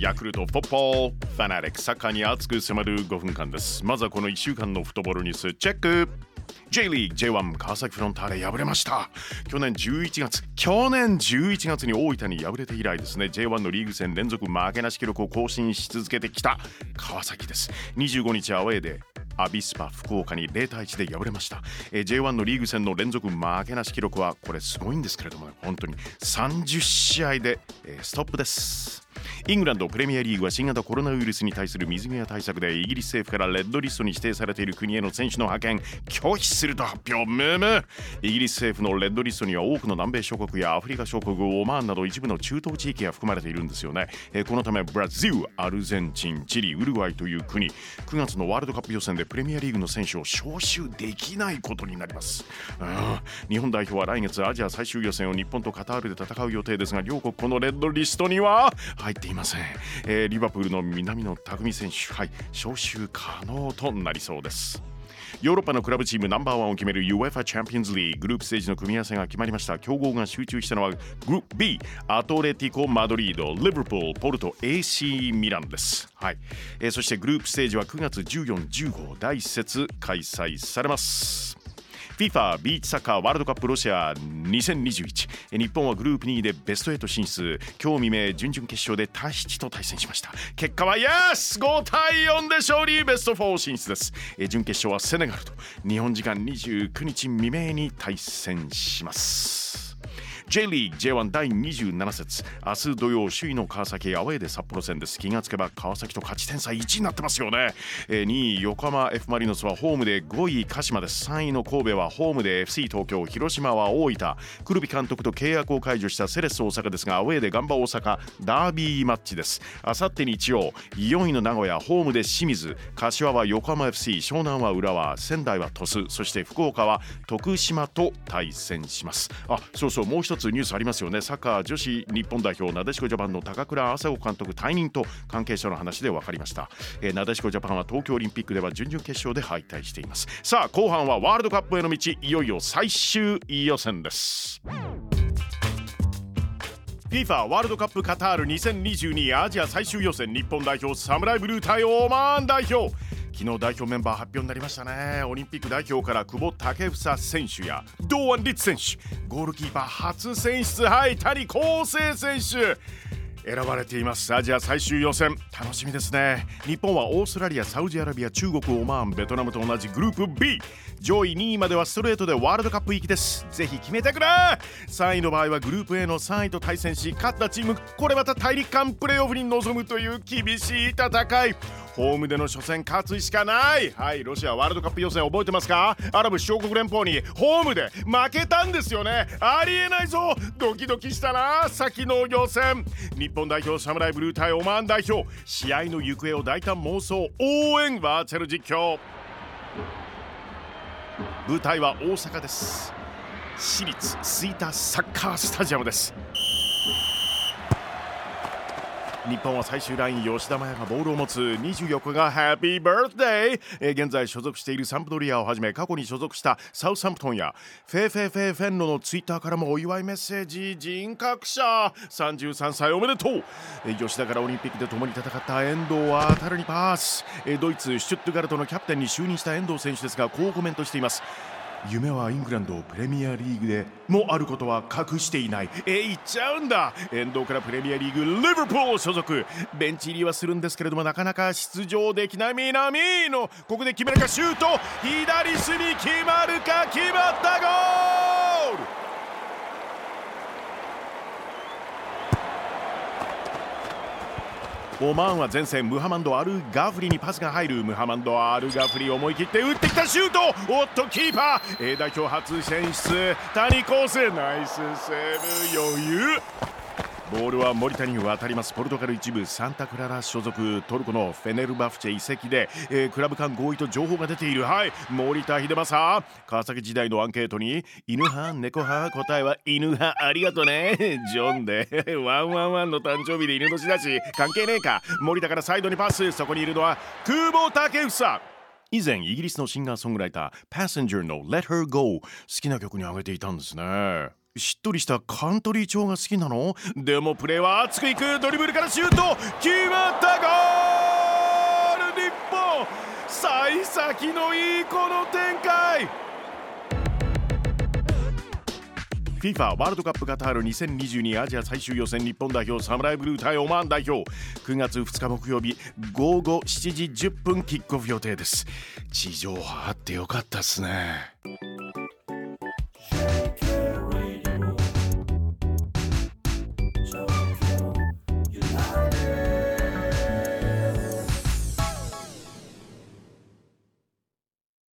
ヤクルトフォッポーファナリックサッカーに熱く迫る5分間です。まずはこの1週間のフットボールニュースチェック。J リーグ J1 川崎フロンターレ敗れました。去年11月去年11月に大分に敗れて以来ですね。J1 のリーグ戦連続負けなし記録を更新し続けてきた川崎です。25日アウェーでアビスパ福岡に0対1で敗れました、えー、J1 のリーグ戦の連続負けなし記録はこれすごいんですけれども、ね、本当に30試合で、ストップです。イングランドプレミアリーグは新型コロナウイルスに対する水際対策でイギリス政府からレッドリストに指定されている国への選手の派遣拒否すると発表ムムイギリス政府のレッドリストには多くの南米諸国やアフリカ諸国オマーンなど一部の中東地域が含まれているんですよね、え、このためブラジルアルゼンチンチリウルグアイという国。9月のワールドカップ予選でプレミアリーグの選手を招集できないことになります。日本代表は来月アジア最終予選を日本とカタールで戦う予定ですが両国このレッドリストには入っていません、えー、リバプールの南野拓実選手はい招集可能となりそうです。ヨーロッパのクラブチームナンバーワンを決める UEFA チャンピオンズリーグループステージの組み合わせが決まりました。強豪が集中したのはグループ B アトレティコ・マドリードリバプールポルト AC ミランです。はい、えー、そしてグループステージは9月14、15第1節開催されます。FIFA ビーチサッカーワールドカップロシア2021日本はグループ2位でベスト8進出。今日未明準々決勝でタヒチと対戦しました。結果はイエス5対4で勝利!ベスト4進出です。準決勝はセネガルと日本時間29日未明に対戦します。J リーグ J1 第27節。明日土曜首位の川崎アウェーで札幌戦です。気がつけば川崎と勝ち点差1になってますよね、え、2位横浜 F・ マリノスはホームで5位鹿島です。3位の神戸はホームで FC 東京広島は大分。黒木監督と契約を解除したセレッソ大阪ですがアウェーでガンバ大阪ダービーマッチです。あさって日曜4位の名古屋ホームで清水。柏は横浜 FC 湘南は浦和。仙台は鳥栖。そして福岡は徳島と対戦します。あそうそうもう一つつニュースありますよね。サッカー女子日本代表なでしこジャパンの高倉麻子監督退任と関係者の話で分かりました、えー、なでしこジャパンは東京オリンピックでは準々決勝で敗退しています。さあ後半はワールドカップへの道いよいよ最終予選です。FIFA ワールドカップカタール2022アジア最終予選日本代表サムライブルー対オマーン代表。昨日代表メンバー発表になりましたね。オリンピック代表から久保建英選手や堂安律選手ゴールキーパー初選出はい谷康生選手。選ばれています。アジア最終予選。楽しみですね。日本はオーストラリアサウジアラビア中国オマーンベトナムと同じグループ B 上位2位まではストレートでワールドカップ行きです。ぜひ決めてくれ3位の場合はグループ A の3位と対戦し勝ったチームこれまた大陸間プレーオフに臨むという厳しい戦い。ホームでの初戦勝つしかない。はいロシアワールドカップ予選覚えてますか？アラブ首長国連邦にホームで負けたんですよね。ありえないぞ。ドキドキしたな先の予選。日本代表サムライブルー対オマーン代表。試合の行方を大胆妄想応援バーチャル実況。舞台は大阪です。私立吹田サッカースタジアムです。日本は最終ライン吉田麻也がボールを持つ。24日がハッピーバースデー、えー、現在所属しているサンプドリアをはじめ過去に所属したサウサンプトンやフェーフェーフェーフェンノのツイッターからもお祝いメッセージ人格者。33歳おめでとう、えー、吉田からオリンピックで共に戦った遠藤は当たるにパス、えー、ドイツシュットガルトのキャプテンに就任した遠藤選手ですがこうコメントしています。夢はイングランドプレミアリーグでもあることは隠していない。え行っちゃうんだ。遠藤からプレミアリーグリバプール所属。ベンチ入りはするんですけれどもなかなか出場できない南のここで決めるかシュート。左隅決まるか決まったゴール。オマーンは前線ムハマンド・アルガフリにパスが入る。ムハマンド・アルガフリ思い切って打ってきた。シュート。おっとキーパー。A 代表初選出。谷コース。ナイスセーブ。余裕。ボールは森田に渡ります。ポルトガル一部サンタクララ所属トルコのフェネルバフチェ移籍で、えー、クラブ間合意と情報が出ている。はい。森田秀正川崎時代のアンケートに犬派猫派答えは犬派。ありがとね。ジョンで。ワンワンワンの誕生日で犬年だし。関係ねえか。森田からサイドにパス。そこにいるのは久保建英。以前イギリスのシンガーソングライター Passenger の Let Her Go 好きな曲に挙げていたんですね。しっとりしたカントリー調が好きなの？でもプレーは熱くいくドリブルからシュート。決まったゴール日本。幸先のいいこの展開。FIFA ワールドカップカタール2022アジア最終予選日本代表サムライブルー対オマーン代表。9月2日木曜日午後7時10分キックオフ予定です。地上波あってよかったっすね。